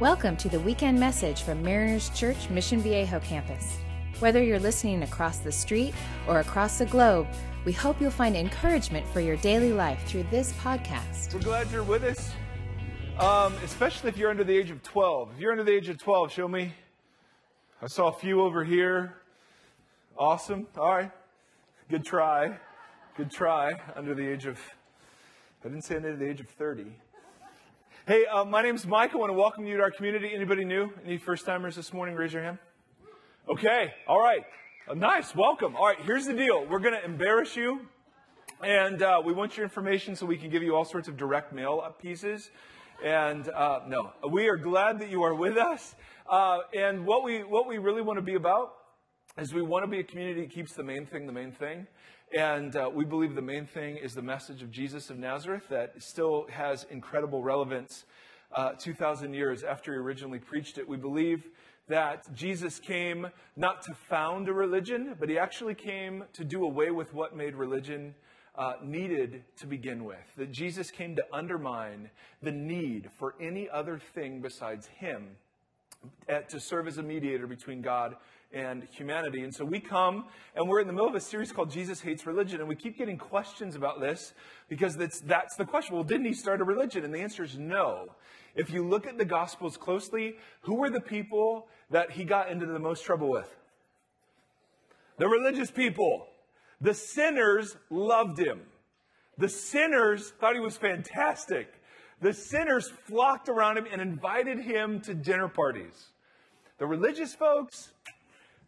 Welcome to the weekend message from Mariners Church Mission Viejo campus. Whether you're listening across the street or across the globe, we hope you'll find encouragement for your daily life through this podcast. We're glad you're with us, um, especially if you're under the age of 12. If you're under the age of 12, show me. I saw a few over here. Awesome. All right. Good try. Good try. Under the age of, I didn't say under the age of 30. Hey, uh, my name's Mike. I want to welcome you to our community. Anybody new? Any first timers this morning? Raise your hand. Okay. All right. Uh, nice. Welcome. All right. Here's the deal. We're going to embarrass you. And uh, we want your information so we can give you all sorts of direct mail pieces. And uh, no, we are glad that you are with us. Uh, and what we what we really want to be about is we want to be a community that keeps the main thing the main thing. And uh, we believe the main thing is the message of Jesus of Nazareth that still has incredible relevance uh, 2,000 years after he originally preached it. We believe that Jesus came not to found a religion, but he actually came to do away with what made religion uh, needed to begin with. That Jesus came to undermine the need for any other thing besides him uh, to serve as a mediator between God and humanity. And so we come and we're in the middle of a series called Jesus Hates Religion. And we keep getting questions about this because that's, that's the question. Well, didn't he start a religion? And the answer is no. If you look at the Gospels closely, who were the people that he got into the most trouble with? The religious people. The sinners loved him. The sinners thought he was fantastic. The sinners flocked around him and invited him to dinner parties. The religious folks,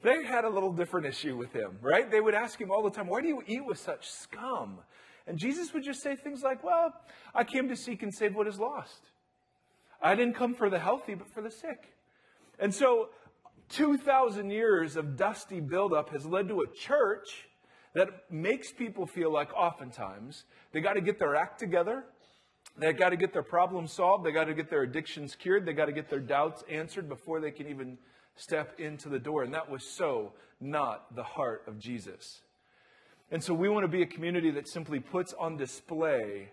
they had a little different issue with him, right? They would ask him all the time, Why do you eat with such scum? And Jesus would just say things like, Well, I came to seek and save what is lost. I didn't come for the healthy, but for the sick. And so, 2,000 years of dusty buildup has led to a church that makes people feel like oftentimes they got to get their act together. They got to get their problems solved. They got to get their addictions cured. They got to get their doubts answered before they can even step into the door. And that was so not the heart of Jesus. And so we want to be a community that simply puts on display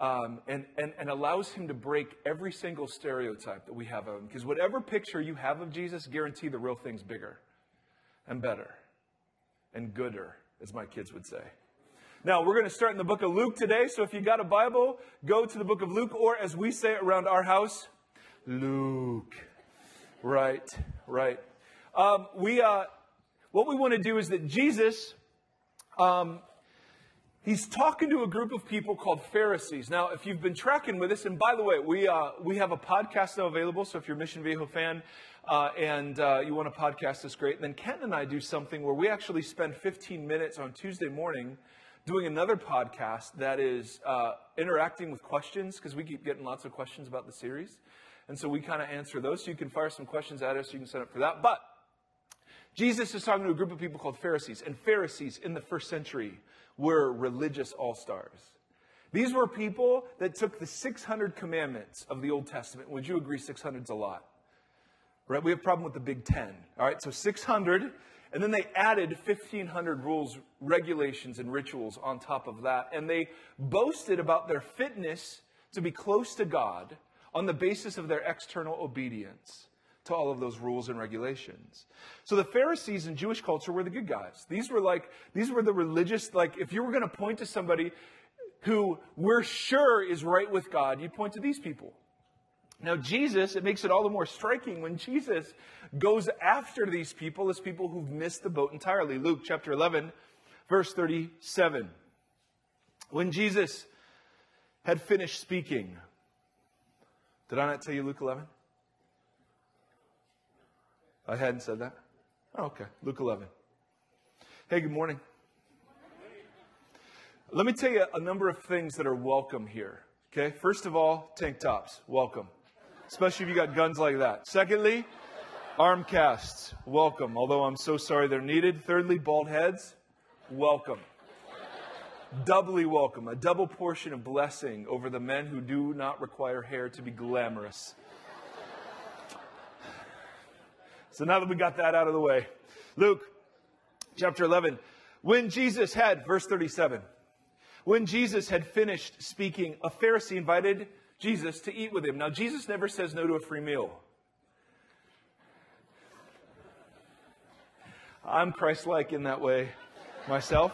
um, and, and, and allows him to break every single stereotype that we have of him. Because whatever picture you have of Jesus, guarantee the real thing's bigger and better and gooder, as my kids would say. Now, we're going to start in the book of Luke today. So if you got a Bible, go to the book of Luke, or as we say around our house, Luke. Right, right. Um, we, uh, what we want to do is that Jesus, um, he's talking to a group of people called Pharisees. Now, if you've been tracking with us, and by the way, we, uh, we have a podcast now available, so if you're a Mission Viejo fan uh, and uh, you want a podcast this, great. And then Ken and I do something where we actually spend 15 minutes on Tuesday morning doing another podcast that is uh, interacting with questions, because we keep getting lots of questions about the series. And so we kind of answer those. So you can fire some questions at us. You can sign up for that. But Jesus is talking to a group of people called Pharisees. And Pharisees in the first century were religious all stars. These were people that took the 600 commandments of the Old Testament. Would you agree 600 is a lot? Right? We have a problem with the Big Ten. All right, so 600, and then they added 1,500 rules, regulations, and rituals on top of that. And they boasted about their fitness to be close to God on the basis of their external obedience to all of those rules and regulations. So the Pharisees in Jewish culture were the good guys. These were like, these were the religious, like, if you were going to point to somebody who we're sure is right with God, you'd point to these people. Now, Jesus, it makes it all the more striking when Jesus goes after these people as people who've missed the boat entirely. Luke chapter 11, verse 37. When Jesus had finished speaking, did I not tell you Luke 11? I hadn't said that? Oh, okay. Luke 11. Hey, good morning. Let me tell you a number of things that are welcome here. Okay. First of all, tank tops. Welcome. Especially if you got guns like that. Secondly, arm casts. Welcome. Although I'm so sorry they're needed. Thirdly, bald heads. Welcome doubly welcome, a double portion of blessing over the men who do not require hair to be glamorous. So now that we got that out of the way, Luke chapter 11. When Jesus had, verse 37, when Jesus had finished speaking, a Pharisee invited Jesus to eat with him. Now, Jesus never says no to a free meal. I'm Christ like in that way myself.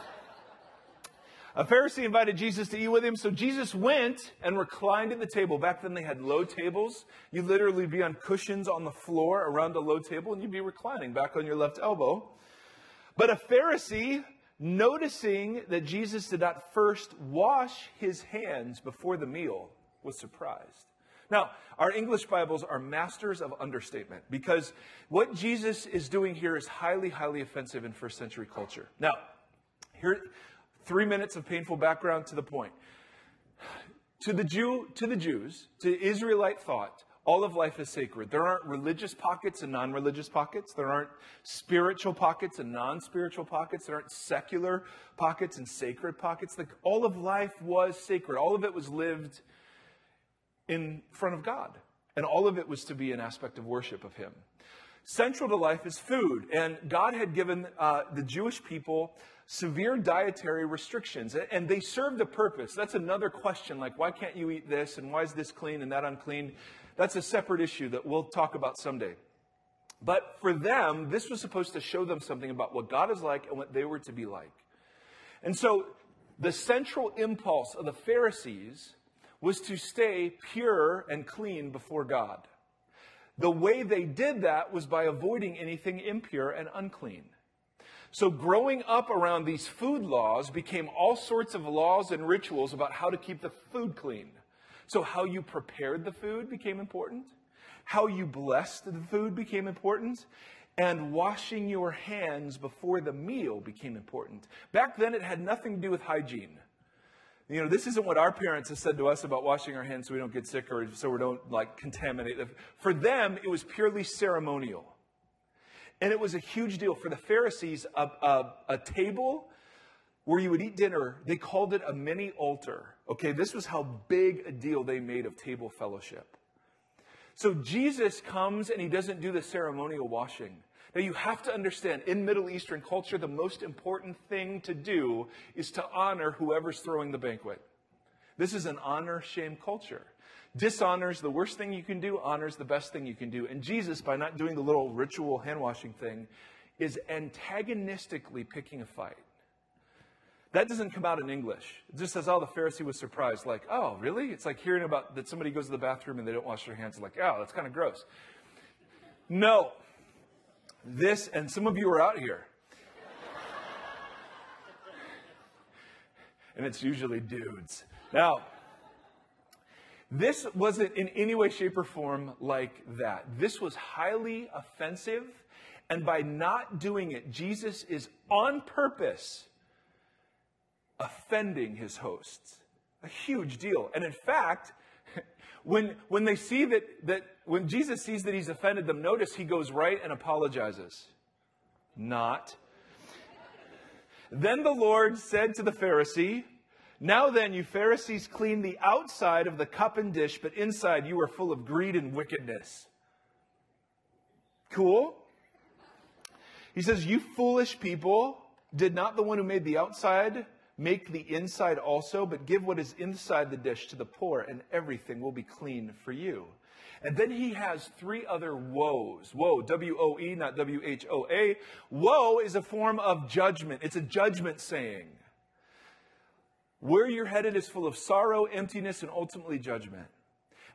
A Pharisee invited Jesus to eat with him, so Jesus went and reclined at the table. Back then they had low tables. You'd literally be on cushions on the floor around a low table, and you'd be reclining back on your left elbow. But a Pharisee, noticing that Jesus did not first wash his hands before the meal, was surprised. Now, our English Bibles are masters of understatement because what Jesus is doing here is highly, highly offensive in first century culture. Now, here, three minutes of painful background to the point. To the Jew, to the Jews, to Israelite thought, all of life is sacred. There aren't religious pockets and non religious pockets. There aren't spiritual pockets and non spiritual pockets. There aren't secular pockets and sacred pockets. Like all of life was sacred. All of it was lived in front of God. And all of it was to be an aspect of worship of Him. Central to life is food. And God had given uh, the Jewish people severe dietary restrictions. And they served a purpose. That's another question like, why can't you eat this? And why is this clean and that unclean? That's a separate issue that we'll talk about someday. But for them, this was supposed to show them something about what God is like and what they were to be like. And so the central impulse of the Pharisees was to stay pure and clean before God. The way they did that was by avoiding anything impure and unclean. So, growing up around these food laws became all sorts of laws and rituals about how to keep the food clean. So, how you prepared the food became important, how you blessed the food became important, and washing your hands before the meal became important. Back then, it had nothing to do with hygiene. You know, this isn't what our parents have said to us about washing our hands so we don't get sick or so we don't like contaminate. For them, it was purely ceremonial. And it was a huge deal. For the Pharisees, a, a, a table where you would eat dinner, they called it a mini altar. Okay, this was how big a deal they made of table fellowship. So Jesus comes and he doesn't do the ceremonial washing. Now, you have to understand, in Middle Eastern culture, the most important thing to do is to honor whoever's throwing the banquet. This is an honor shame culture. Dishonor is the worst thing you can do, honor is the best thing you can do. And Jesus, by not doing the little ritual hand washing thing, is antagonistically picking a fight. That doesn't come out in English. It just says, oh, the Pharisee was surprised. Like, oh, really? It's like hearing about that somebody goes to the bathroom and they don't wash their hands. Like, oh, that's kind of gross. No, this, and some of you are out here. and it's usually dudes. Now, this wasn't in any way, shape, or form like that. This was highly offensive, and by not doing it, Jesus is on purpose offending his hosts. A huge deal. And in fact, when, when they see that, that, when Jesus sees that he's offended them, notice he goes right and apologizes. Not. Then the Lord said to the Pharisee, Now then, you Pharisees clean the outside of the cup and dish, but inside you are full of greed and wickedness. Cool? He says, You foolish people, did not the one who made the outside Make the inside also, but give what is inside the dish to the poor, and everything will be clean for you. And then he has three other woes. Woe, W O E, not W H O A. Woe is a form of judgment, it's a judgment saying. Where you're headed is full of sorrow, emptiness, and ultimately judgment.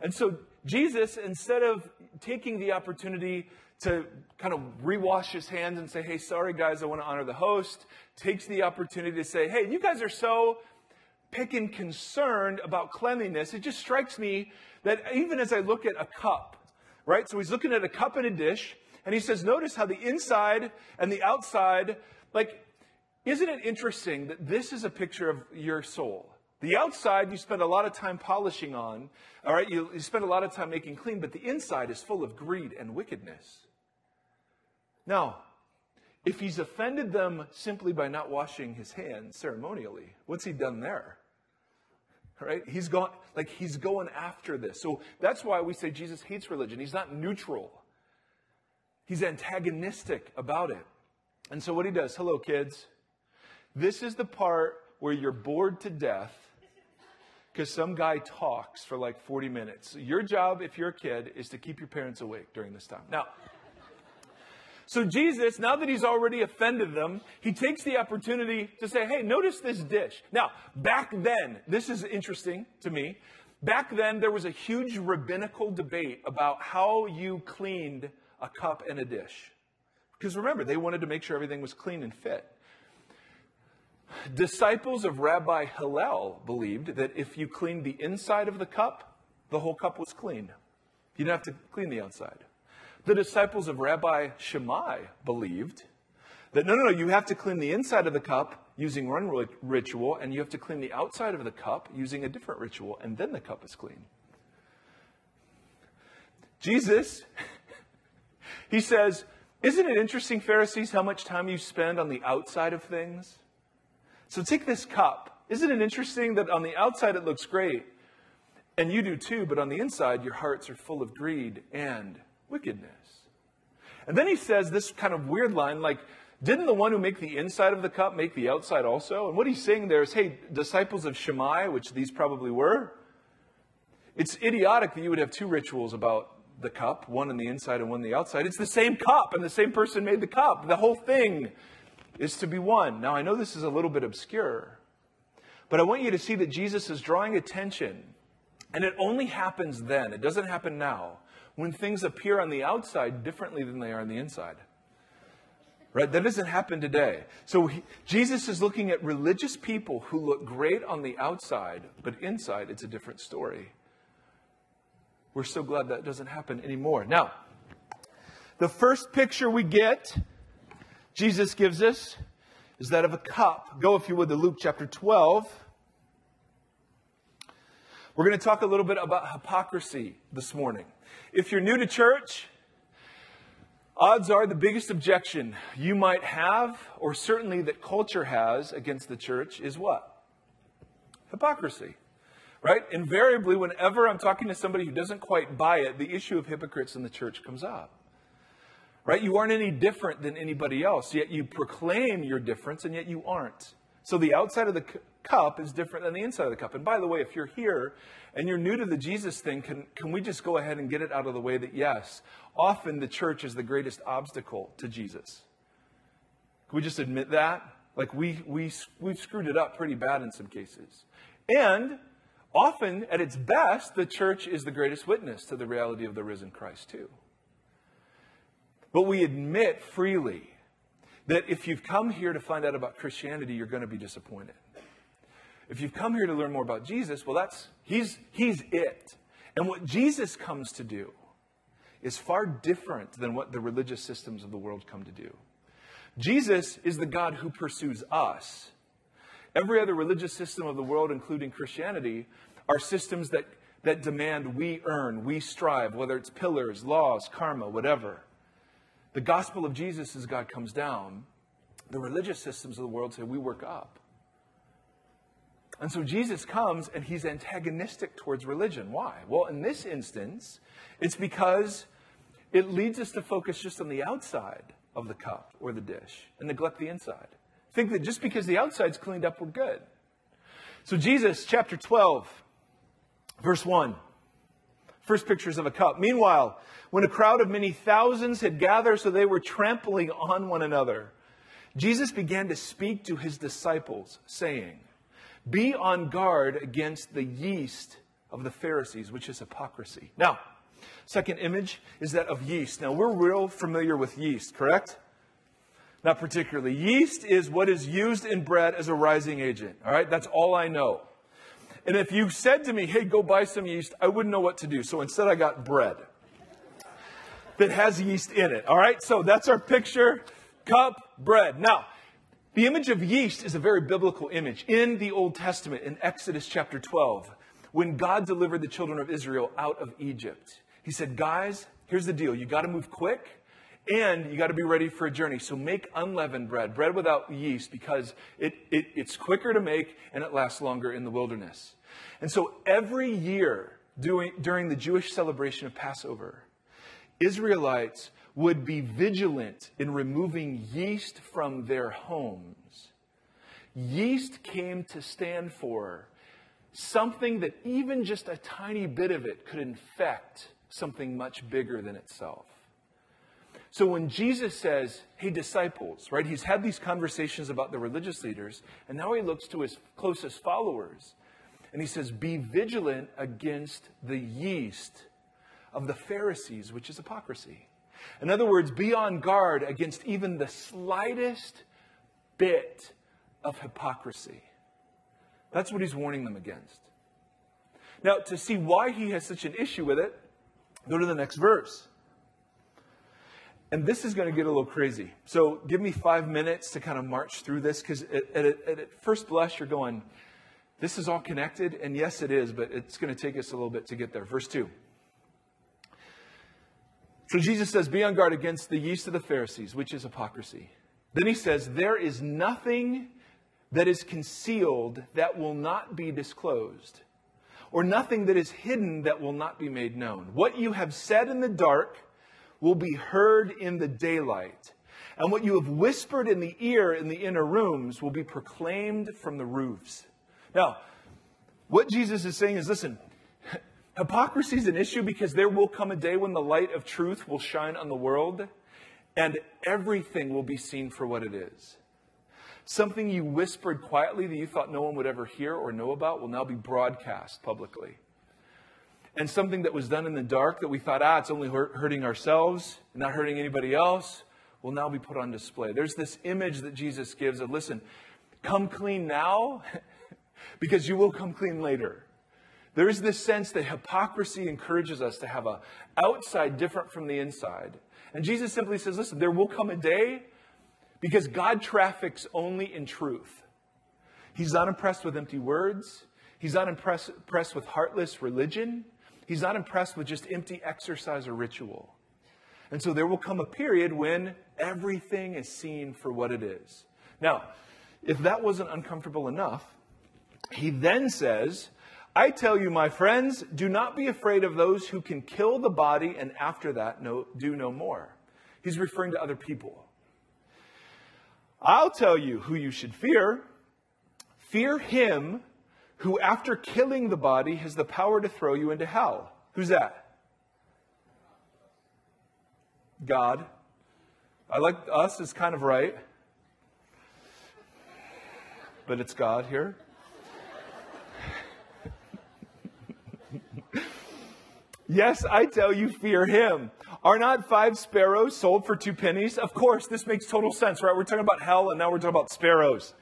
And so Jesus, instead of taking the opportunity to kind of rewash his hands and say, hey, sorry guys, I want to honor the host, takes the opportunity to say, hey, you guys are so picking concerned about cleanliness. It just strikes me that even as I look at a cup, right? So he's looking at a cup and a dish, and he says, notice how the inside and the outside, like, isn't it interesting that this is a picture of your soul? The outside you spend a lot of time polishing on, all right? You, you spend a lot of time making clean, but the inside is full of greed and wickedness. Now, if he's offended them simply by not washing his hands ceremonially, what's he done there? All right? He's gone like he's going after this. So that's why we say Jesus hates religion. He's not neutral. He's antagonistic about it. And so what he does, hello kids. This is the part where you're bored to death because some guy talks for like 40 minutes. Your job, if you're a kid, is to keep your parents awake during this time. Now, So Jesus, now that he's already offended them, he takes the opportunity to say, hey, notice this dish. Now, back then, this is interesting to me. Back then, there was a huge rabbinical debate about how you cleaned a cup and a dish. Because remember, they wanted to make sure everything was clean and fit. Disciples of Rabbi Hillel believed that if you cleaned the inside of the cup, the whole cup was clean. You didn't have to clean the outside. The disciples of Rabbi Shammai believed that no, no, no, you have to clean the inside of the cup using one ritual, and you have to clean the outside of the cup using a different ritual, and then the cup is clean. Jesus, he says, Isn't it interesting, Pharisees, how much time you spend on the outside of things? So take this cup. Isn't it interesting that on the outside it looks great? And you do too, but on the inside, your hearts are full of greed and wickedness. And then he says this kind of weird line like, didn't the one who make the inside of the cup make the outside also? And what he's saying there is, hey, disciples of Shammai, which these probably were, it's idiotic that you would have two rituals about the cup, one on the inside and one on the outside. It's the same cup, and the same person made the cup. The whole thing is to be one. Now, I know this is a little bit obscure, but I want you to see that Jesus is drawing attention, and it only happens then. It doesn't happen now, when things appear on the outside differently than they are on the inside. Right? That doesn't happen today. So he, Jesus is looking at religious people who look great on the outside, but inside it's a different story. We're so glad that doesn't happen anymore. Now, the first picture we get, Jesus gives us, is that of a cup. Go, if you would, to Luke chapter 12. We're going to talk a little bit about hypocrisy this morning. If you're new to church, Odds are the biggest objection you might have, or certainly that culture has against the church, is what? Hypocrisy. Right? Invariably, whenever I'm talking to somebody who doesn't quite buy it, the issue of hypocrites in the church comes up. Right? You aren't any different than anybody else, yet you proclaim your difference, and yet you aren't. So the outside of the cup is different than the inside of the cup. And by the way, if you're here and you're new to the Jesus thing, can, can we just go ahead and get it out of the way that yes, often the church is the greatest obstacle to Jesus? Can we just admit that? Like we, we, we've screwed it up pretty bad in some cases. And often, at its best, the church is the greatest witness to the reality of the risen Christ, too. But we admit freely that if you've come here to find out about Christianity, you're going to be disappointed. If you've come here to learn more about Jesus, well, that's he's he's it. And what Jesus comes to do is far different than what the religious systems of the world come to do. Jesus is the God who pursues us. Every other religious system of the world, including Christianity, are systems that, that demand we earn, we strive, whether it's pillars, laws, karma, whatever. The gospel of Jesus is God comes down. The religious systems of the world say we work up. And so Jesus comes and he's antagonistic towards religion. Why? Well, in this instance, it's because it leads us to focus just on the outside of the cup or the dish and neglect the inside. Think that just because the outside's cleaned up, we're good. So, Jesus, chapter 12, verse 1. First pictures of a cup. Meanwhile, when a crowd of many thousands had gathered so they were trampling on one another, Jesus began to speak to his disciples, saying, Be on guard against the yeast of the Pharisees, which is hypocrisy. Now, second image is that of yeast. Now, we're real familiar with yeast, correct? Not particularly. Yeast is what is used in bread as a rising agent. All right, that's all I know. And if you said to me, hey, go buy some yeast, I wouldn't know what to do. So instead, I got bread that has yeast in it. All right, so that's our picture cup, bread. Now, the image of yeast is a very biblical image. In the Old Testament, in Exodus chapter 12, when God delivered the children of Israel out of Egypt, He said, Guys, here's the deal. You got to move quick and you got to be ready for a journey. So make unleavened bread, bread without yeast, because it, it, it's quicker to make and it lasts longer in the wilderness. And so every year during, during the Jewish celebration of Passover, Israelites would be vigilant in removing yeast from their homes. Yeast came to stand for something that even just a tiny bit of it could infect something much bigger than itself. So when Jesus says, hey, disciples, right, he's had these conversations about the religious leaders, and now he looks to his closest followers, and he says, be vigilant against the yeast of the Pharisees, which is hypocrisy. In other words, be on guard against even the slightest bit of hypocrisy. That's what he's warning them against. Now, to see why he has such an issue with it, go to the next verse. And this is going to get a little crazy. So give me five minutes to kind of march through this because at, at, at, first blush, you're going, this is all connected. And yes, it is, but it's going to take us a little bit to get there. Verse 2. So Jesus says, Be on guard against the yeast of the Pharisees, which is hypocrisy. Then he says, There is nothing that is concealed that will not be disclosed, or nothing that is hidden that will not be made known. What you have said in the dark, will be heard in the daylight. And what you have whispered in the ear in the inner rooms will be proclaimed from the roofs. Now, what Jesus is saying is listen, hypocrisy is an issue because there will come a day when the light of truth will shine on the world and everything will be seen for what it is. Something you whispered quietly that you thought no one would ever hear or know about will now be broadcast publicly and something that was done in the dark that we thought, ah, it's only hurting ourselves, not hurting anybody else, will now be put on display. There's this image that Jesus gives of, listen, come clean now because you will come clean later. There is this sense that hypocrisy encourages us to have a outside different from the inside. And Jesus simply says, listen, there will come a day because God traffics only in truth. He's not impressed with empty words. He's not impressed, impressed with heartless religion. He's not impressed with just empty exercise or ritual. And so there will come a period when everything is seen for what it is. Now, if that wasn't uncomfortable enough, he then says, I tell you, my friends, do not be afraid of those who can kill the body and after that no, do no more. He's referring to other people. I'll tell you who you should fear. Fear him who, after killing the body, has the power to throw you into hell. Who's that? God. I like us is kind of right, but it's God here. yes, I tell you, fear him. Are not five sparrows sold for two pennies? Of course, this makes total sense, right? We're talking about hell and now we're talking about sparrows.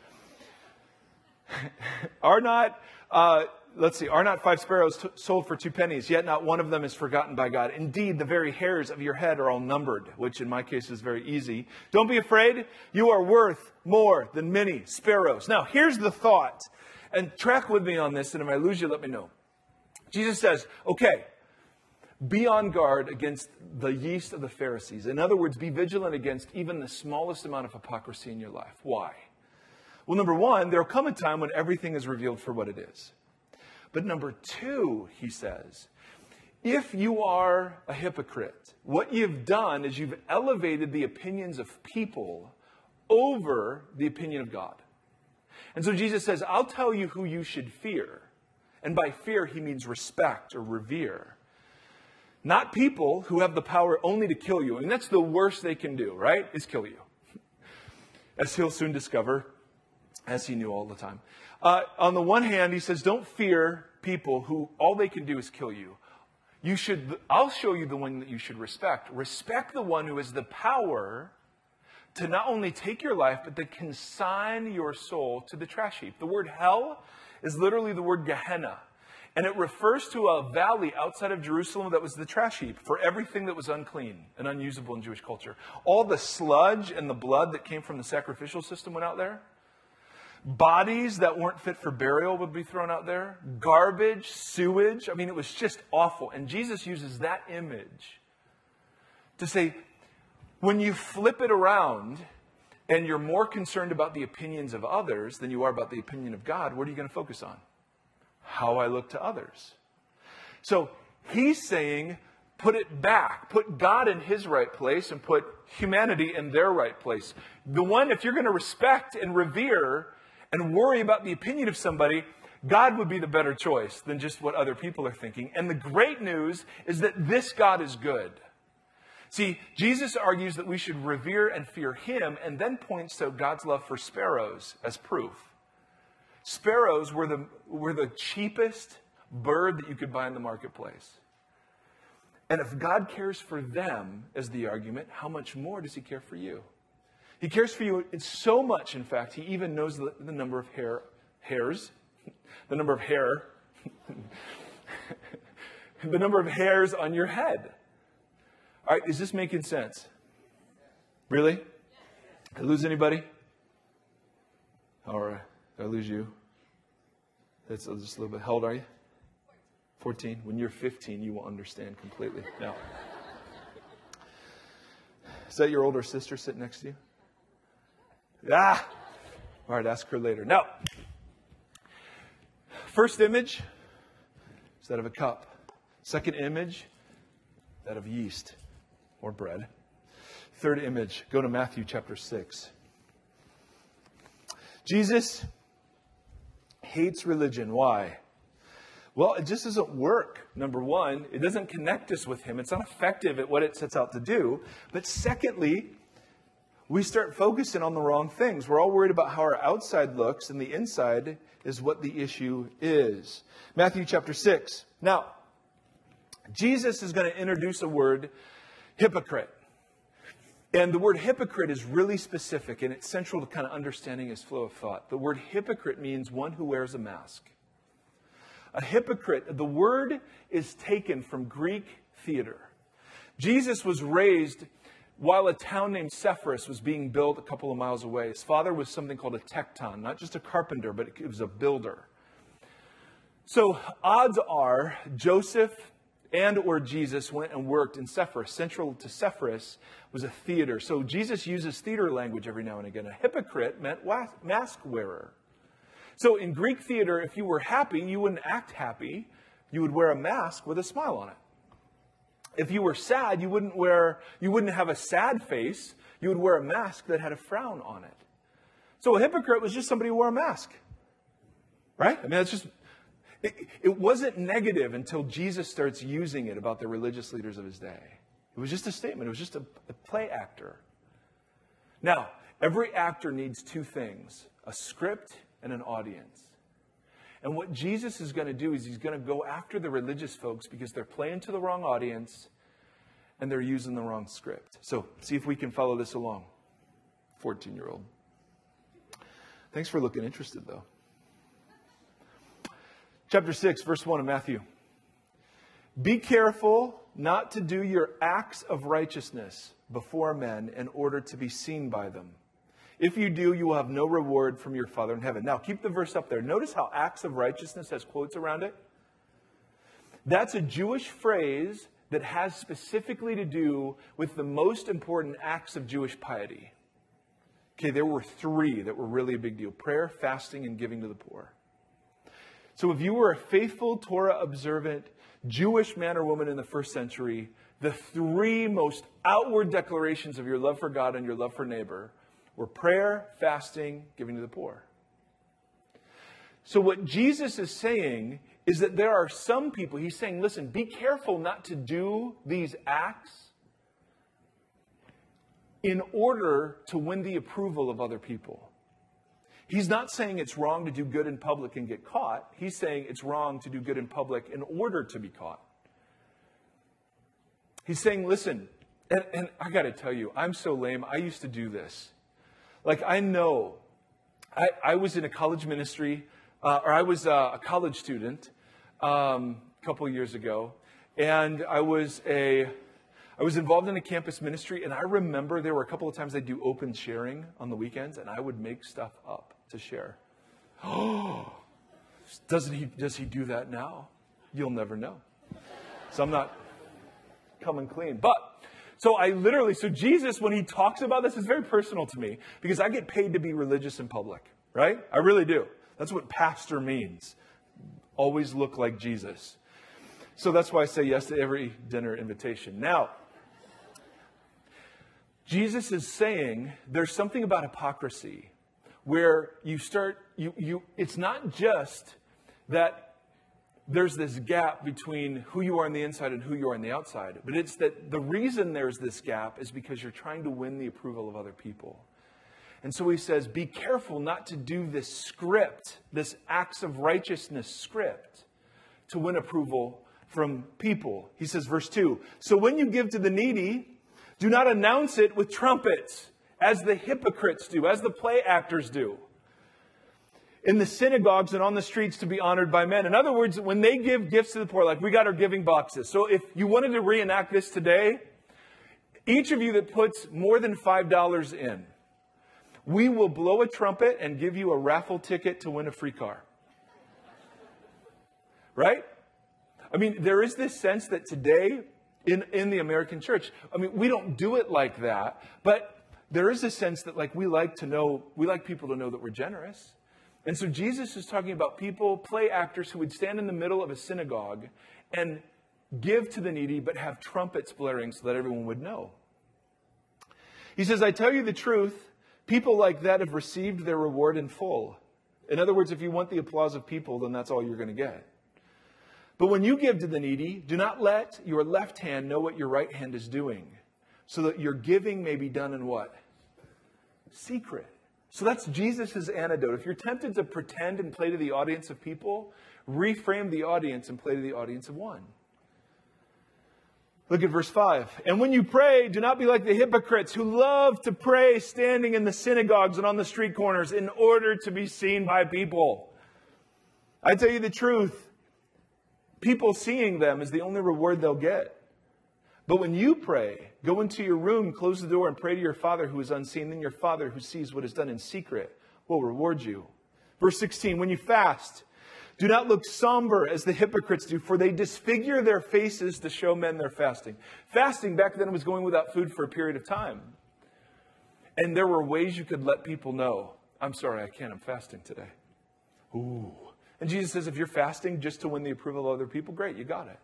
are not, uh, let's see, are not five sparrows t- sold for two pennies, yet not one of them is forgotten by God. Indeed, the very hairs of your head are all numbered, which in my case is very easy. Don't be afraid. You are worth more than many sparrows. Now, here's the thought, and track with me on this, and if I lose you, let me know. Jesus says, okay, be on guard against the yeast of the Pharisees. In other words, be vigilant against even the smallest amount of hypocrisy in your life. Why? Well, number one, there'll come a time when everything is revealed for what it is. But number two, he says, if you are a hypocrite, what you've done is you've elevated the opinions of people over the opinion of God. And so Jesus says, I'll tell you who you should fear. And by fear, he means respect or revere. Not people who have the power only to kill you. And that's the worst they can do, right? Is kill you. As he'll soon discover, as he knew all the time. Uh, on the one hand, he says, don't fear people who all they can do is kill you. You should, I'll show you the one that you should respect. Respect the one who has the power to not only take your life, but to consign your soul to the trash heap. The word hell is literally the word Gehenna. And it refers to a valley outside of Jerusalem that was the trash heap for everything that was unclean and unusable in Jewish culture. All the sludge and the blood that came from the sacrificial system went out there. Bodies that weren't fit for burial would be thrown out there. Garbage, sewage. I mean, it was just awful. And Jesus uses that image to say, when you flip it around and you're more concerned about the opinions of others than you are about the opinion of God, what are you going to focus on? How I look to others. So he's saying, put it back. Put God in his right place and put humanity in their right place. The one, if you're going to respect and revere and worry about the opinion of somebody, God would be the better choice than just what other people are thinking. And the great news is that this God is good. See, Jesus argues that we should revere and fear him and then points to God's love for sparrows as proof. Sparrows were the, were the cheapest bird that you could buy in the marketplace. And if God cares for them as the argument, how much more does he care for you? He cares for you so much, in fact, he even knows the, the number of hair, hairs, the number of hair, the number of hairs on your head. All right, is this making sense? Really? Did I lose anybody? All right, did I lose you? That's just a little bit. How old are you? 14. When you're 15, you will understand completely. Now, is that your older sister sitting next to you? Ah! All right, ask her later. Now, first image is that of a cup. Second image, that of yeast or bread. Third image, go to Matthew chapter 6. Jesus hates religion. Why? Well, it just doesn't work. Number one, it doesn't connect us with Him. It's not effective at what it sets out to do. But secondly, we start focusing on the wrong things. We're all worried about how our outside looks, and the inside is what the issue is. Matthew chapter 6. Now, Jesus is going to introduce a word, hypocrite. And the word hypocrite is really specific, and it's central to kind of understanding his flow of thought. The word hypocrite means one who wears a mask. A hypocrite, the word is taken from Greek theater. Jesus was raised while a town named Sepphoris was being built a couple of miles away. His father was something called a tecton, not just a carpenter, but it was a builder. So odds are Joseph and or Jesus went and worked in Sepphoris. Central to Sepphoris was a theater. So Jesus uses theater language every now and again. A hypocrite meant mask wearer. So in Greek theater, if you were happy, you wouldn't act happy. You would wear a mask with a smile on it. If you were sad, you wouldn't wear, you wouldn't have a sad face. You would wear a mask that had a frown on it. So a hypocrite was just somebody who wore a mask. Right? I mean, it's just, it, it wasn't negative until Jesus starts using it about the religious leaders of his day. It was just a statement. It was just a, a play actor. Now, every actor needs two things a script and an audience. And what Jesus is going to do is he's going to go after the religious folks because they're playing to the wrong audience and they're using the wrong script. So, see if we can follow this along. 14 year old. Thanks for looking interested, though. Chapter 6, verse 1 of Matthew. Be careful not to do your acts of righteousness before men in order to be seen by them. If you do, you will have no reward from your Father in heaven. Now, keep the verse up there. Notice how acts of righteousness has quotes around it. That's a Jewish phrase that has specifically to do with the most important acts of Jewish piety. Okay, there were three that were really a big deal prayer, fasting, and giving to the poor. So if you were a faithful, Torah observant Jewish man or woman in the first century, the three most outward declarations of your love for God and your love for neighbor were prayer, fasting, giving to the poor. So, what Jesus is saying is that there are some people, he's saying, listen, be careful not to do these acts in order to win the approval of other people. He's not saying it's wrong to do good in public and get caught. He's saying it's wrong to do good in public in order to be caught. He's saying, listen, and, and I got to tell you, I'm so lame. I used to do this. Like, I know, I, I was in a college ministry, uh, or I was uh, a college student um, a couple years ago, and I was a I was involved in a campus ministry, and I remember there were a couple of times I'd do open sharing on the weekends, and I would make stuff up to share. Oh, doesn't he? Does he do that now? You'll never know. So I'm not coming clean, but so I literally, so Jesus, when he talks about this, is very personal to me because I get paid to be religious in public, right? I really do. That's what pastor means. Always look like Jesus. So that's why I say yes to every dinner invitation. Now, Jesus is saying there's something about hypocrisy where you start, you, you, it's not just that there's this gap between who you are on the inside and who you are on the outside. But it's that the reason there's this gap is because you're trying to win the approval of other people. And so he says, be careful not to do this script, this acts of righteousness script, to win approval from people. He says, verse 2 So when you give to the needy, do not announce it with trumpets, as the hypocrites do, as the play actors do in the synagogues and on the streets to be honored by men. In other words, when they give gifts to the poor, like we got our giving boxes. So if you wanted to reenact this today, each of you that puts more than $5 in, we will blow a trumpet and give you a raffle ticket to win a free car. Right? I mean, there is this sense that today in, in the American church, I mean, we don't do it like that, but there is a sense that like we like to know, we like people to know that we're generous. And so Jesus is talking about people, play actors who would stand in the middle of a synagogue and give to the needy, but have trumpets blaring so that everyone would know. He says, I tell you the truth, people like that have received their reward in full. In other words, if you want the applause of people, then that's all you're going to get. But when you give to the needy, do not let your left hand know what your right hand is doing, so that your giving may be done in what? Secret. So that's Jesus' antidote. If you're tempted to pretend and play to the audience of people, reframe the audience and play to the audience of one. Look at verse 5. And when you pray, do not be like the hypocrites who love to pray standing in the synagogues and on the street corners in order to be seen by people. I tell you the truth, people seeing them is the only reward they'll get. But when you pray, go into your room, close the door, and pray to your Father who is unseen. Then your Father who sees what is done in secret will reward you. Verse 16 When you fast, do not look somber as the hypocrites do, for they disfigure their faces to show men they're fasting. Fasting back then was going without food for a period of time. And there were ways you could let people know, I'm sorry, I can't, I'm fasting today. Ooh. And Jesus says, if you're fasting just to win the approval of other people, great, you got it.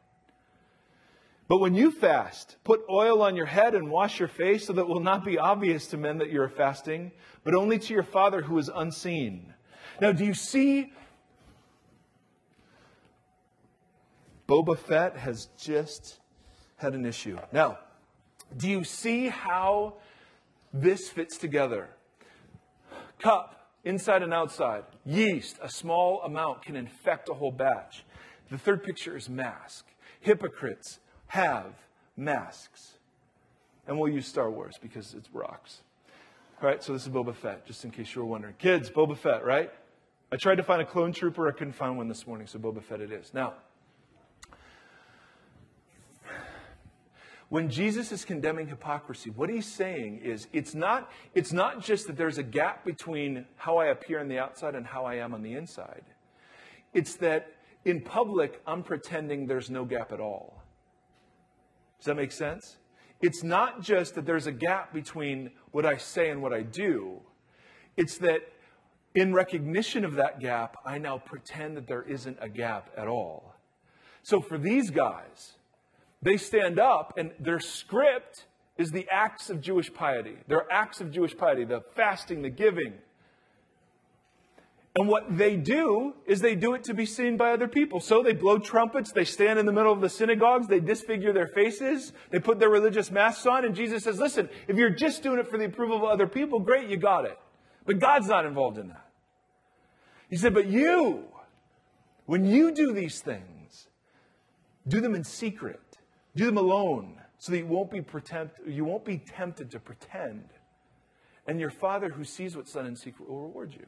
But when you fast, put oil on your head and wash your face so that it will not be obvious to men that you're fasting, but only to your Father who is unseen. Now, do you see? Boba Fett has just had an issue. Now, do you see how this fits together? Cup, inside and outside. Yeast, a small amount can infect a whole batch. The third picture is mask. Hypocrites, have masks. And we'll use Star Wars because it's rocks. All right, so this is Boba Fett, just in case you were wondering. Kids, Boba Fett, right? I tried to find a clone trooper, I couldn't find one this morning, so Boba Fett it is. Now, when Jesus is condemning hypocrisy, what he's saying is it's not, it's not just that there's a gap between how I appear on the outside and how I am on the inside. It's that in public, I'm pretending there's no gap at all. Does that make sense? It's not just that there's a gap between what I say and what I do, it's that in recognition of that gap, I now pretend that there isn't a gap at all. So for these guys, they stand up and their script is the acts of Jewish piety. Their acts of Jewish piety, the fasting, the giving, and what they do is they do it to be seen by other people. So they blow trumpets, they stand in the middle of the synagogues, they disfigure their faces, they put their religious masks on, and Jesus says, listen, if you're just doing it for the approval of other people, great, you got it. But God's not involved in that. He said, but you, when you do these things, do them in secret, do them alone, so that you won't be, pretend, you won't be tempted to pretend. And your Father who sees what's done in secret will reward you.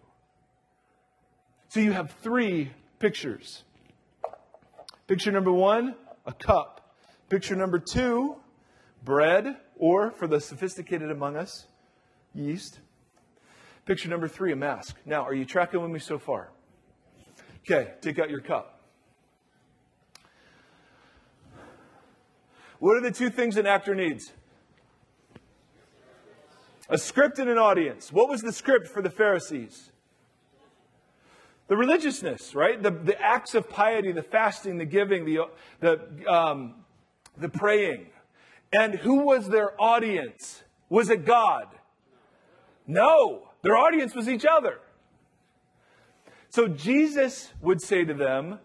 So you have three pictures. Picture number one, a cup. Picture number two, bread, or for the sophisticated among us, yeast. Picture number three, a mask. Now, are you tracking with me so far? Okay, take out your cup. What are the two things an actor needs? A script and an audience. What was the script for the Pharisees? The religiousness, right? The, the acts of piety, the fasting, the giving, the, the, um, the praying. And who was their audience? Was it God? No, their audience was each other. So Jesus would say to them,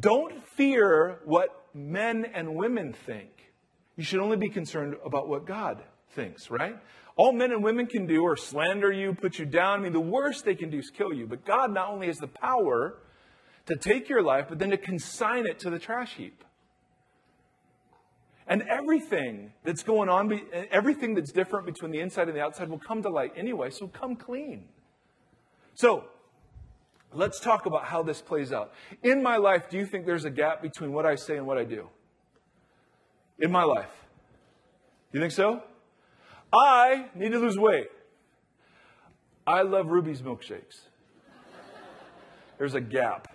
Don't fear what men and women think. You should only be concerned about what God thinks, right? All men and women can do are slander you, put you down. I mean, the worst they can do is kill you. But God not only has the power to take your life, but then to consign it to the trash heap. And everything that's going on, everything that's different between the inside and the outside will come to light anyway, so come clean. So, let's talk about how this plays out. In my life, do you think there's a gap between what I say and what I do? In my life. You think so? I need to lose weight. I love Ruby's milkshakes. There's a gap.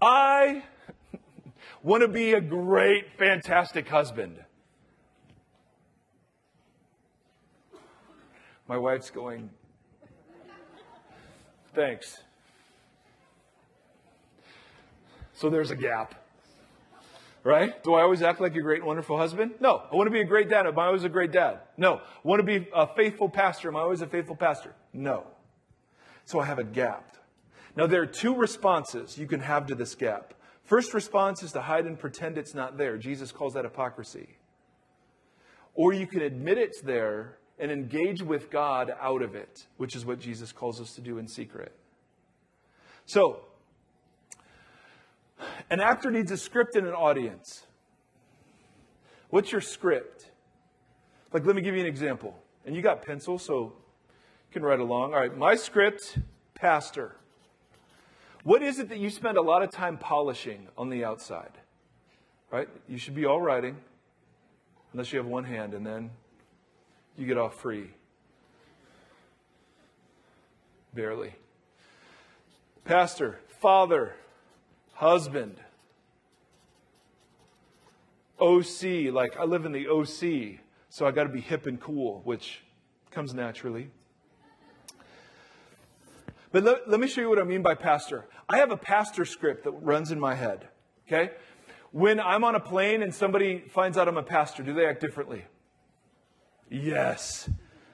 I want to be a great, fantastic husband. My wife's going, thanks. So there's a gap. Right? Do I always act like a great, wonderful husband? No. I want to be a great dad. Am I always a great dad? No. I want to be a faithful pastor. Am I always a faithful pastor? No. So I have a gap. Now, there are two responses you can have to this gap. First response is to hide and pretend it's not there. Jesus calls that hypocrisy. Or you can admit it's there and engage with God out of it, which is what Jesus calls us to do in secret. So, an actor needs a script and an audience. What's your script? Like, let me give you an example. And you got pencil, so you can write along. All right, my script, pastor. What is it that you spend a lot of time polishing on the outside? Right? You should be all writing, unless you have one hand, and then you get off free. Barely. Pastor, father, husband, OC, like I live in the OC, so I got to be hip and cool, which comes naturally. But let, let me show you what I mean by pastor. I have a pastor script that runs in my head. Okay? When I'm on a plane and somebody finds out I'm a pastor, do they act differently? Yes.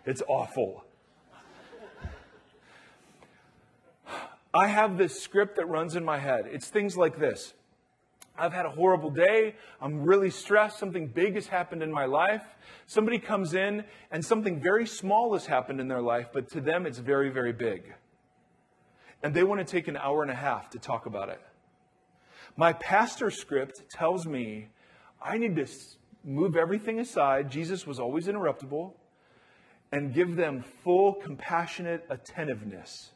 It's awful. I have this script that runs in my head. It's things like this. I've had a horrible day. I'm really stressed. Something big has happened in my life. Somebody comes in and something very small has happened in their life, but to them it's very, very big and they want to take an hour and a half to talk about it. My pastor script tells me I need to move everything aside. Jesus was always interruptible and give them full, compassionate attentiveness.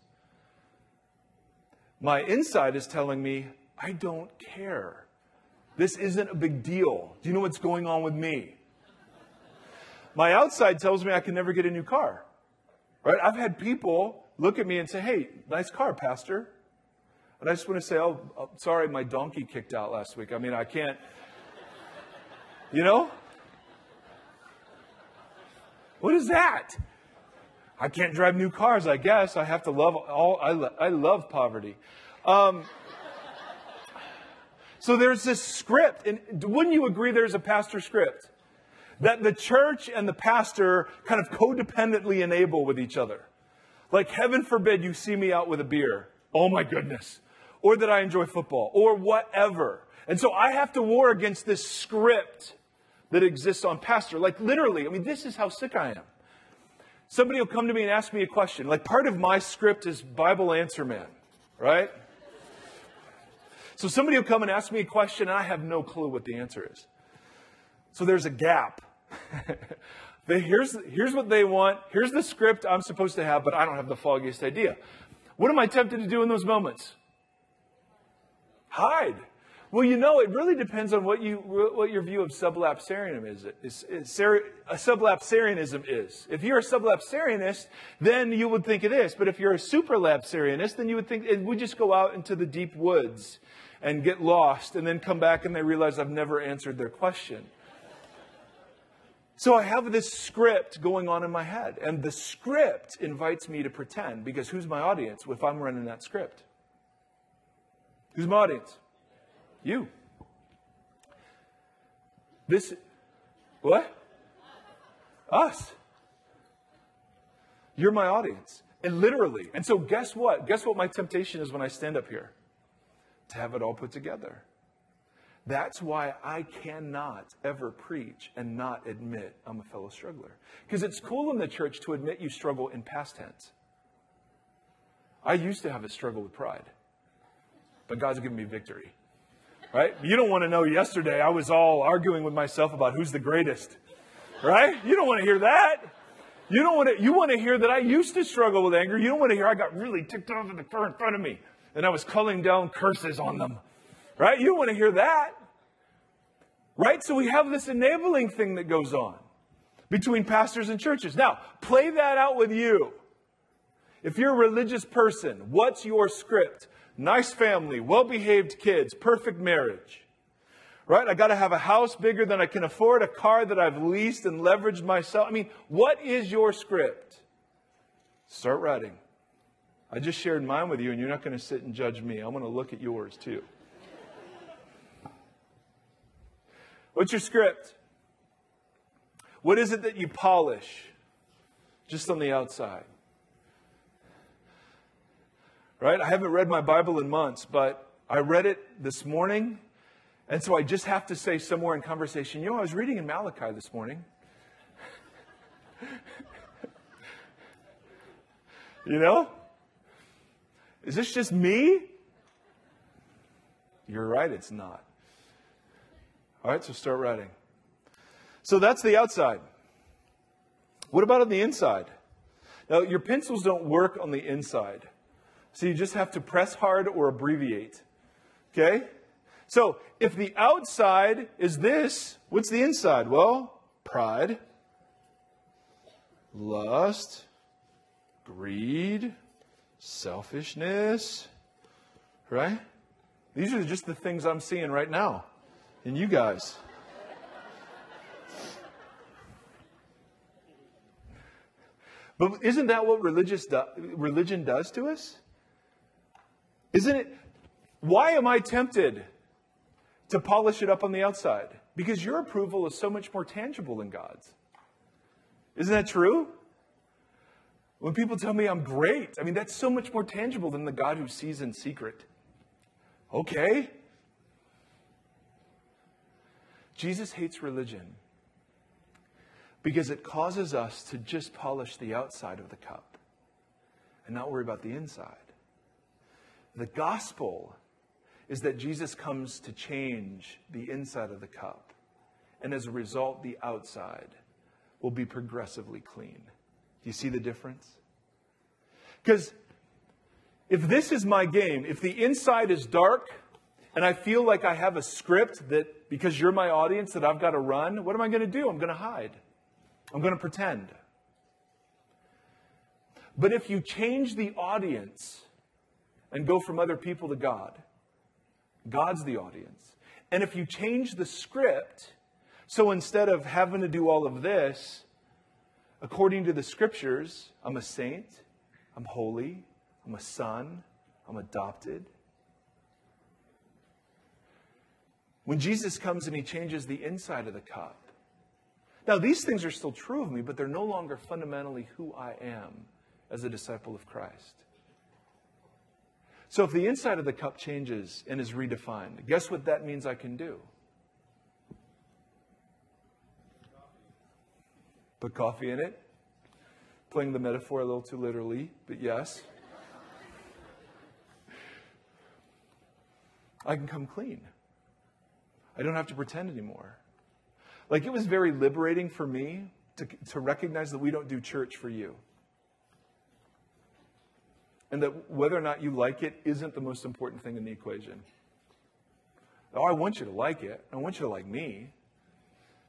My inside is telling me, I don't care. This isn't a big deal. Do you know what's going on with me? My outside tells me I can never get a new car. Right? I've had people look at me and say, hey, nice car, Pastor. And I just want to say, oh, oh, sorry, my donkey kicked out last week. I mean, I can't, you know? What is that? I can't drive new cars, I guess. I have to love all, I, lo- I love poverty. Um, so there's this script, and wouldn't you agree there's a pastor script? That the church and the pastor kind of codependently enable with each other. Like, heaven forbid you see me out with a beer. Oh my goodness. Or that I enjoy football or whatever. And so I have to war against this script that exists on pastor. Like, literally, I mean, this is how sick I am. Somebody will come to me and ask me a question. Like, part of my script is Bible answer man, right? So somebody will come and ask me a question, and I have no clue what the answer is. So there's a gap. Here's, here's what they want. Here's the script I'm supposed to have, but I don't have the foggiest idea. What am I tempted to do in those moments? Hide. Well, you know, it really depends on what you what your view of sublapsarianism is. is, is sublapsarianism is. If you're a sublapsarianist, then you would think it is. But if you're a supralapsarianist, then you would think would just go out into the deep woods and get lost, and then come back and they realize I've never answered their question. So I have this script going on in my head, and the script invites me to pretend because who's my audience if I'm running that script? Who's my audience? You. This, what? Us. You're my audience. And literally. And so guess what? Guess what my temptation is when I stand up here? to have it all put together. That's why I cannot ever preach and not admit I'm a fellow struggler. Because it's cool in the church to admit you struggle in past tense. I used to have a struggle with pride, but God's given me victory. Right? You don't want to know yesterday I was all arguing with myself about who's the greatest. Right? You don't want to hear that. You don't want to you want to hear that I used to struggle with anger. You don't want to hear I got really ticked off at the car in front of me and I was calling down curses on them. Right? You don't want to hear that. Right? So we have this enabling thing that goes on between pastors and churches. Now, play that out with you. If you're a religious person, what's your script? Nice family, well behaved kids, perfect marriage. Right? I got to have a house bigger than I can afford, a car that I've leased and leveraged myself. I mean, what is your script? Start writing. I just shared mine with you, and you're not going to sit and judge me. I'm going to look at yours too. What's your script? What is it that you polish just on the outside? Right? I haven't read my Bible in months, but I read it this morning. And so I just have to say somewhere in conversation, you know, I was reading in Malachi this morning. you know? Is this just me? You're right, it's not. All right, so start writing. So that's the outside. What about on the inside? Now, your pencils don't work on the inside. So you just have to press hard or abbreviate. Okay? So if the outside is this, what's the inside? Well, pride, lust, greed, selfishness, right? These are just the things I'm seeing right now in you guys. But isn't that what religious do, religion does to us? Isn't it? Why am I tempted to polish it up on the outside? Because your approval is so much more tangible than God's. Isn't that true? When people tell me I'm great, I mean, that's so much more tangible than the God who sees in secret. Okay. Jesus hates religion because it causes us to just polish the outside of the cup and not worry about the inside. The gospel is that Jesus comes to change the inside of the cup, and as a result, the outside will be progressively clean. Do you see the difference? Because if this is my game, if the inside is dark, and I feel like I have a script that, because you're my audience, that I've got to run, what am I going to do? I'm going to hide. I'm going to pretend. But if you change the audience and go from other people to God, God's the audience. And if you change the script, so instead of having to do all of this, according to the scriptures, I'm a saint, I'm holy, I'm a son, I'm adopted. When Jesus comes and he changes the inside of the cup, now these things are still true of me, but they're no longer fundamentally who I am as a disciple of Christ. So if the inside of the cup changes and is redefined, guess what that means I can do? Put coffee in it. Playing the metaphor a little too literally, but yes. I can come clean. I don't have to pretend anymore. Like it was very liberating for me to, to recognize that we don't do church for you. And that whether or not you like it isn't the most important thing in the equation. Oh, I want you to like it. I want you to like me.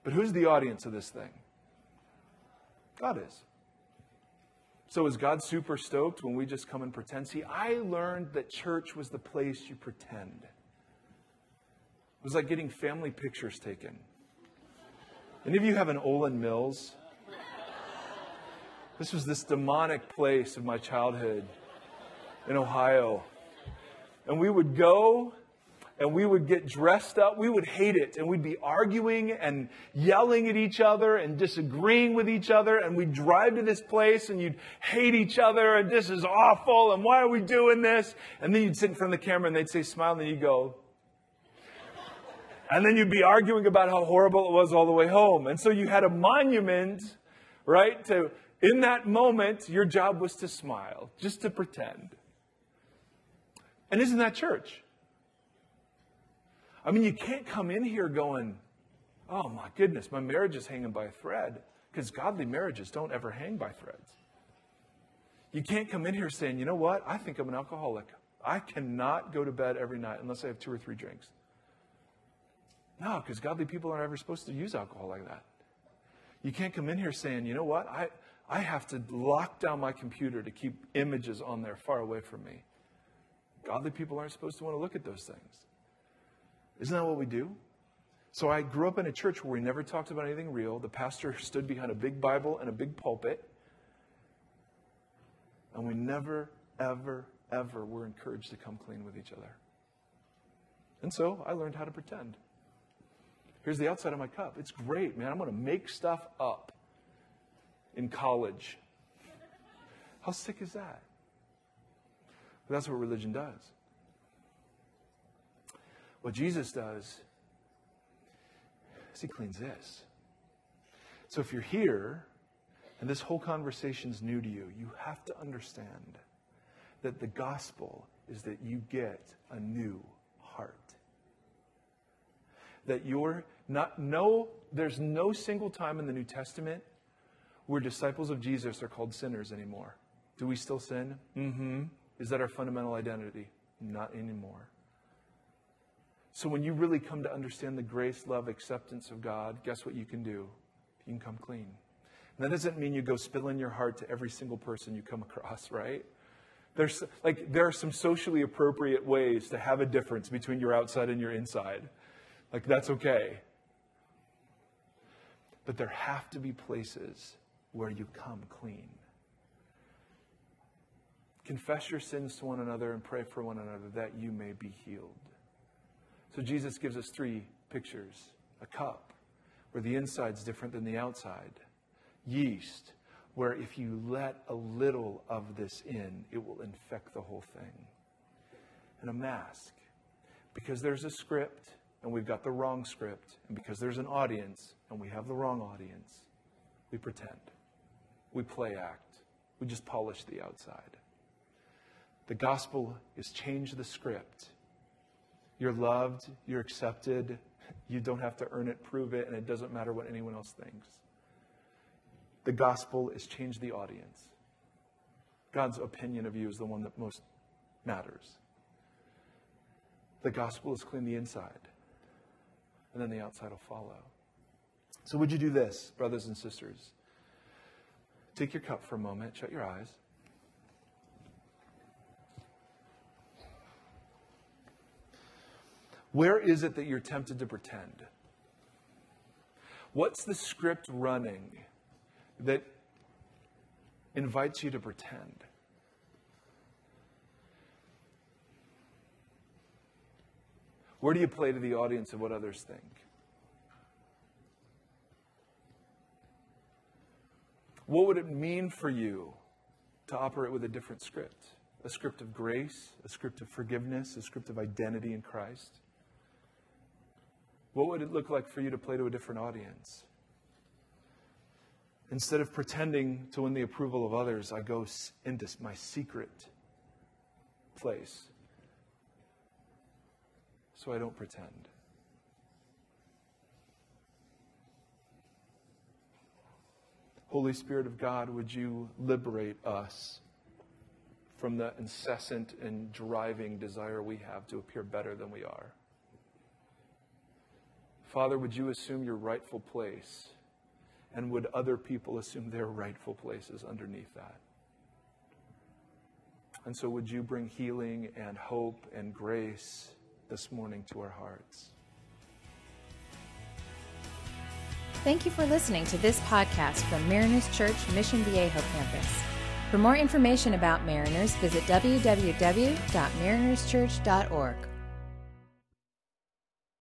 But who's the audience of this thing? God is. So is God super stoked when we just come and pretend? See, I learned that church was the place you pretend. It was like getting family pictures taken. Any of you have an Olan Mills? This was this demonic place of my childhood in Ohio. And we would go and we would get dressed up. We would hate it and we'd be arguing and yelling at each other and disagreeing with each other. And we'd drive to this place and you'd hate each other and this is awful and why are we doing this? And then you'd sit in front of the camera and they'd say smile and then you'd go, and then you'd be arguing about how horrible it was all the way home. And so you had a monument, right? To, in that moment, your job was to smile, just to pretend. And isn't that church? I mean, you can't come in here going, oh my goodness, my marriage is hanging by a thread, because godly marriages don't ever hang by threads. You can't come in here saying, you know what, I think I'm an alcoholic. I cannot go to bed every night unless I have two or three drinks. No, because godly people aren't ever supposed to use alcohol like that. You can't come in here saying, you know what, I, I have to lock down my computer to keep images on there far away from me. Godly people aren't supposed to want to look at those things. Isn't that what we do? So I grew up in a church where we never talked about anything real. The pastor stood behind a big Bible and a big pulpit. And we never, ever, ever were encouraged to come clean with each other. And so I learned how to pretend. Here's the outside of my cup. It's great, man. I'm going to make stuff up in college. How sick is that? But that's what religion does. What Jesus does is he cleans this. So if you're here and this whole conversation is new to you, you have to understand that the gospel is that you get a new heart that you're not, no, there's no single time in the New Testament where disciples of Jesus are called sinners anymore. Do we still sin? Mm-hmm. Is that our fundamental identity? Not anymore. So when you really come to understand the grace, love, acceptance of God, guess what you can do? You can come clean. And that doesn't mean you go spilling your heart to every single person you come across, right? There's like there are some socially appropriate ways to have a difference between your outside and your inside. Like, that's okay. But there have to be places where you come clean. Confess your sins to one another and pray for one another that you may be healed. So, Jesus gives us three pictures a cup, where the inside's different than the outside, yeast, where if you let a little of this in, it will infect the whole thing, and a mask, because there's a script and we've got the wrong script, and because there's an audience and we have the wrong audience, we pretend. We play act. We just polish the outside. The gospel is change the script. You're loved, you're accepted, you don't have to earn it, prove it, and it doesn't matter what anyone else thinks. The gospel is change the audience. God's opinion of you is the one that most matters. The gospel is clean the inside and then the outside will follow. So, would you do this, brothers and sisters? Take your cup for a moment, shut your eyes. Where is it that you're tempted to pretend? What's the script running that invites you to pretend? Where do you play to the audience of what others think? What would it mean for you to operate with a different script? A script of grace, a script of forgiveness, a script of identity in Christ? What would it look like for you to play to a different audience? Instead of pretending to win the approval of others, I go into my secret place so I don't pretend. Holy Spirit of God, would you liberate us from the incessant and driving desire we have to appear better than we are? Father, would you assume your rightful place? And would other people assume their rightful places underneath that? And so, would you bring healing and hope and grace this morning to our hearts. Thank you for listening to this podcast from Mariners Church Mission Viejo campus. For more information about Mariners, visit www.marinerschurch.org.